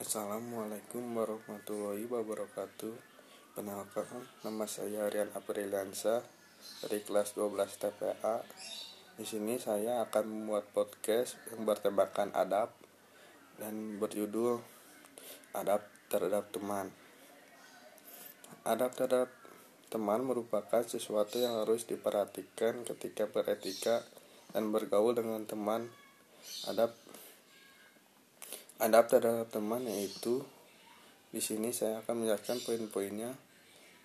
Assalamualaikum warahmatullahi wabarakatuh. Penalkan nama saya Rian Apriliansa dari kelas 12 TPA Di sini saya akan membuat podcast yang bertemakan adab dan berjudul Adab terhadap teman. Adab terhadap teman merupakan sesuatu yang harus diperhatikan ketika beretika dan bergaul dengan teman. Adab adab terhadap teman yaitu di sini saya akan menjelaskan poin-poinnya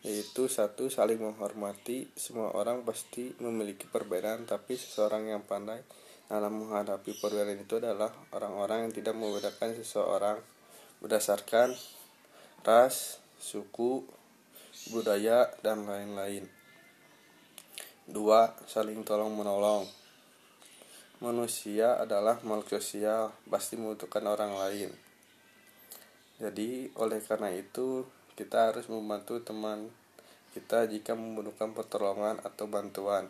yaitu satu saling menghormati semua orang pasti memiliki perbedaan tapi seseorang yang pandai dalam menghadapi perbedaan itu adalah orang-orang yang tidak membedakan seseorang berdasarkan ras, suku, budaya, dan lain-lain. Dua, saling tolong menolong. Manusia adalah makhluk sosial, pasti membutuhkan orang lain. Jadi, oleh karena itu, kita harus membantu teman kita jika membutuhkan pertolongan atau bantuan.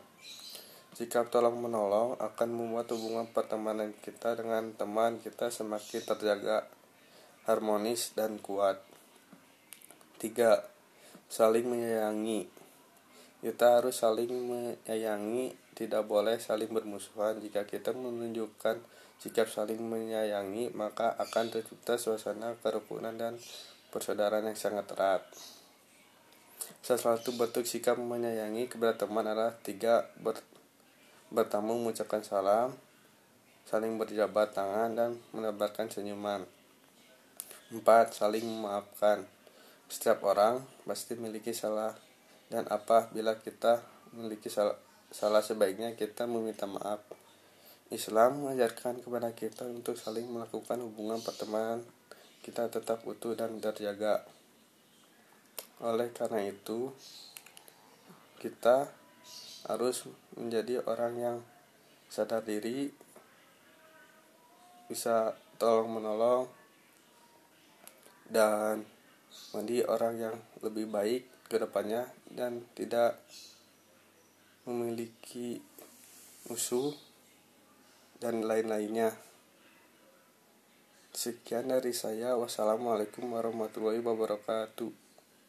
Jika tolong menolong akan membuat hubungan pertemanan kita dengan teman kita semakin terjaga, harmonis, dan kuat. Tiga, Saling menyayangi. Kita harus saling menyayangi tidak boleh saling bermusuhan. Jika kita menunjukkan sikap saling menyayangi, maka akan tercipta suasana kerukunan dan persaudaraan yang sangat erat. Salah satu bentuk sikap menyayangi kepada teman adalah tiga ber, bertamu mengucapkan salam, saling berjabat tangan dan menebarkan senyuman. Empat, saling memaafkan. Setiap orang pasti memiliki salah dan apa bila kita memiliki salah salah sebaiknya kita meminta maaf. Islam mengajarkan kepada kita untuk saling melakukan hubungan pertemanan kita tetap utuh dan terjaga. Oleh karena itu, kita harus menjadi orang yang sadar diri, bisa tolong menolong, dan menjadi orang yang lebih baik ke depannya dan tidak memiliki musuh dan lain-lainnya. Sekian dari saya. Wassalamualaikum warahmatullahi wabarakatuh.